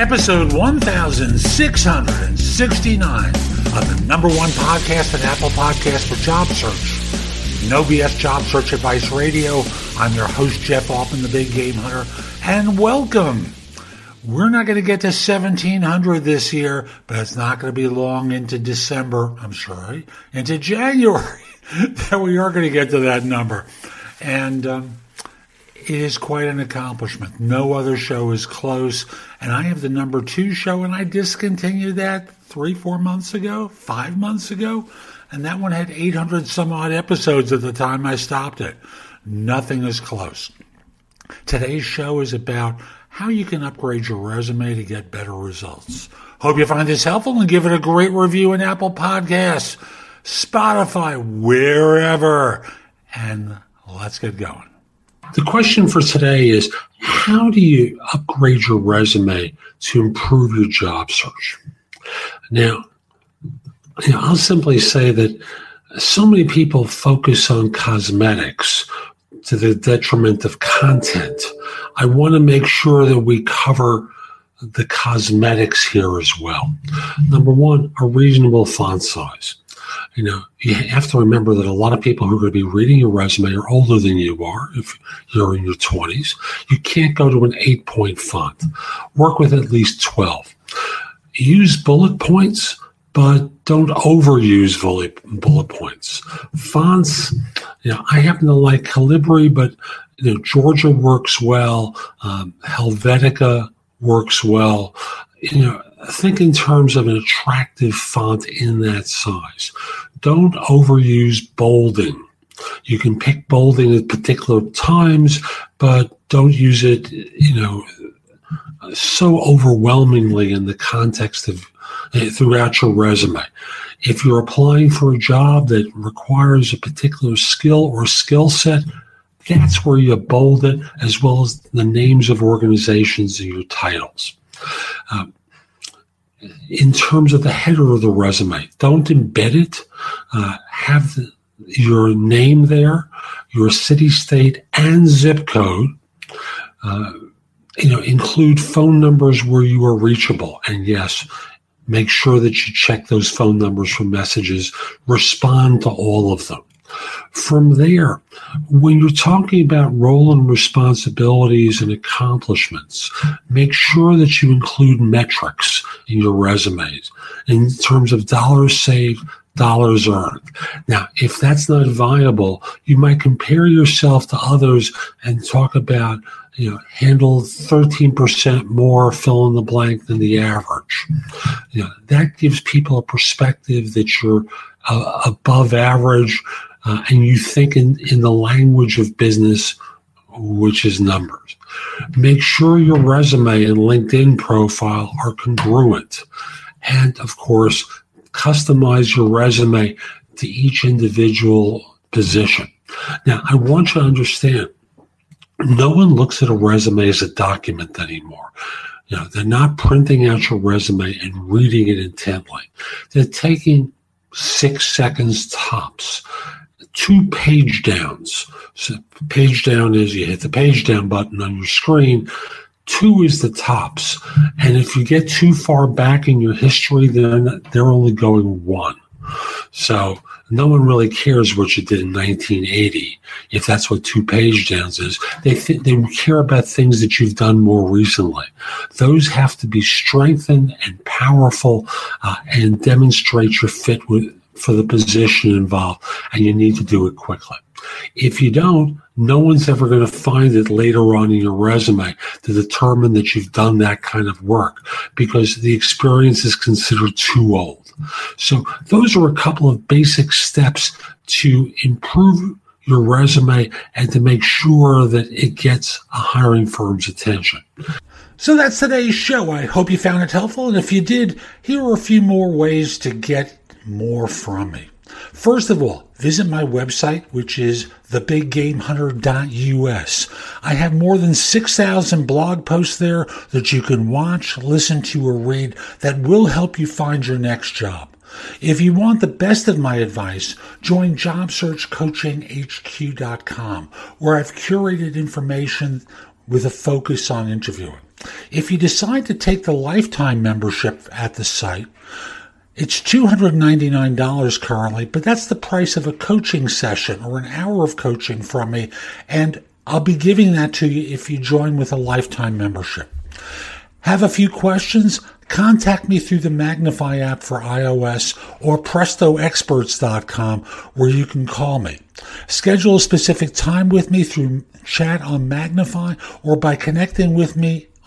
Episode 1669 of the number one podcast at Apple Podcast for job search. No BS Job Search Advice Radio. I'm your host, Jeff Altman, the Big Game Hunter, and welcome. We're not going to get to 1700 this year, but it's not going to be long into December, I'm sorry, into January that we are going to get to that number. And um, it is quite an accomplishment. No other show is close. And I have the number two show, and I discontinued that three, four months ago, five months ago. And that one had 800 some odd episodes at the time I stopped it. Nothing is close. Today's show is about how you can upgrade your resume to get better results. Hope you find this helpful and give it a great review in Apple Podcasts, Spotify, wherever. And let's get going. The question for today is how do you upgrade your resume to improve your job search? Now, you know, I'll simply say that so many people focus on cosmetics to the detriment of content. I want to make sure that we cover the cosmetics here as well. Number one, a reasonable font size you know, you have to remember that a lot of people who are going to be reading your resume are older than you are if you're in your 20s. You can't go to an eight point font. Work with at least 12. Use bullet points, but don't overuse bullet, points. Fonts, you know, I happen to like Calibri, but you know, Georgia works well. Um, Helvetica works well. You know, think in terms of an attractive font in that size. Don't overuse bolding. You can pick bolding at particular times, but don't use it, you know, so overwhelmingly in the context of uh, throughout your resume. If you're applying for a job that requires a particular skill or skill set, that's where you bold it, as well as the names of organizations and your titles. Um, in terms of the header of the resume. Don't embed it. Uh, have the, your name there, your city, state, and zip code. Uh, you know, include phone numbers where you are reachable. And yes, make sure that you check those phone numbers for messages. Respond to all of them. From there, when you're talking about role and responsibilities and accomplishments, make sure that you include metrics in your resumes in terms of dollars saved, dollars earned. Now, if that's not viable, you might compare yourself to others and talk about, you know, handle 13% more fill in the blank than the average. You know, that gives people a perspective that you're uh, above average uh, and you think in, in the language of business, which is numbers. Make sure your resume and LinkedIn profile are congruent. And of course, customize your resume to each individual position. Now, I want you to understand no one looks at a resume as a document anymore. You know, they're not printing out your resume and reading it intently. They're taking six seconds tops two page downs. So page down is you hit the page down button on your screen. Two is the tops. And if you get too far back in your history, then they're only going one. So no one really cares what you did in 1980 if that's what two page downs is. They th- they care about things that you've done more recently. Those have to be strengthened and powerful uh, and demonstrate your fit with for the position involved, and you need to do it quickly. If you don't, no one's ever going to find it later on in your resume to determine that you've done that kind of work because the experience is considered too old. So those are a couple of basic steps to improve your resume and to make sure that it gets a hiring firm's attention. So that's today's show. I hope you found it helpful. And if you did, here are a few more ways to get more from me. First of all, visit my website, which is thebiggamehunter.us. I have more than 6,000 blog posts there that you can watch, listen to, or read that will help you find your next job. If you want the best of my advice, join JobSearchCoachingHQ.com, where I've curated information with a focus on interviewing. If you decide to take the lifetime membership at the site, it's $299 currently, but that's the price of a coaching session or an hour of coaching from me. And I'll be giving that to you if you join with a lifetime membership. Have a few questions? Contact me through the Magnify app for iOS or prestoexperts.com where you can call me. Schedule a specific time with me through chat on Magnify or by connecting with me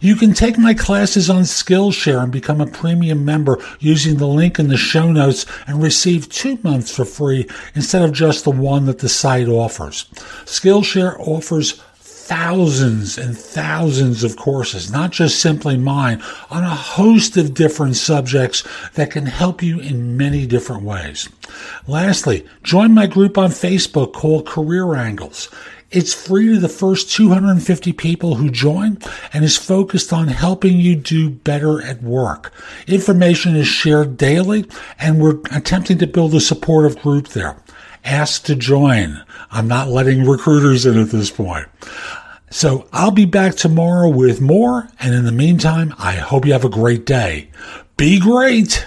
You can take my classes on Skillshare and become a premium member using the link in the show notes and receive two months for free instead of just the one that the site offers. Skillshare offers thousands and thousands of courses, not just simply mine, on a host of different subjects that can help you in many different ways. Lastly, join my group on Facebook called Career Angles. It's free to the first 250 people who join and is focused on helping you do better at work. Information is shared daily and we're attempting to build a supportive group there. Ask to join. I'm not letting recruiters in at this point. So I'll be back tomorrow with more. And in the meantime, I hope you have a great day. Be great.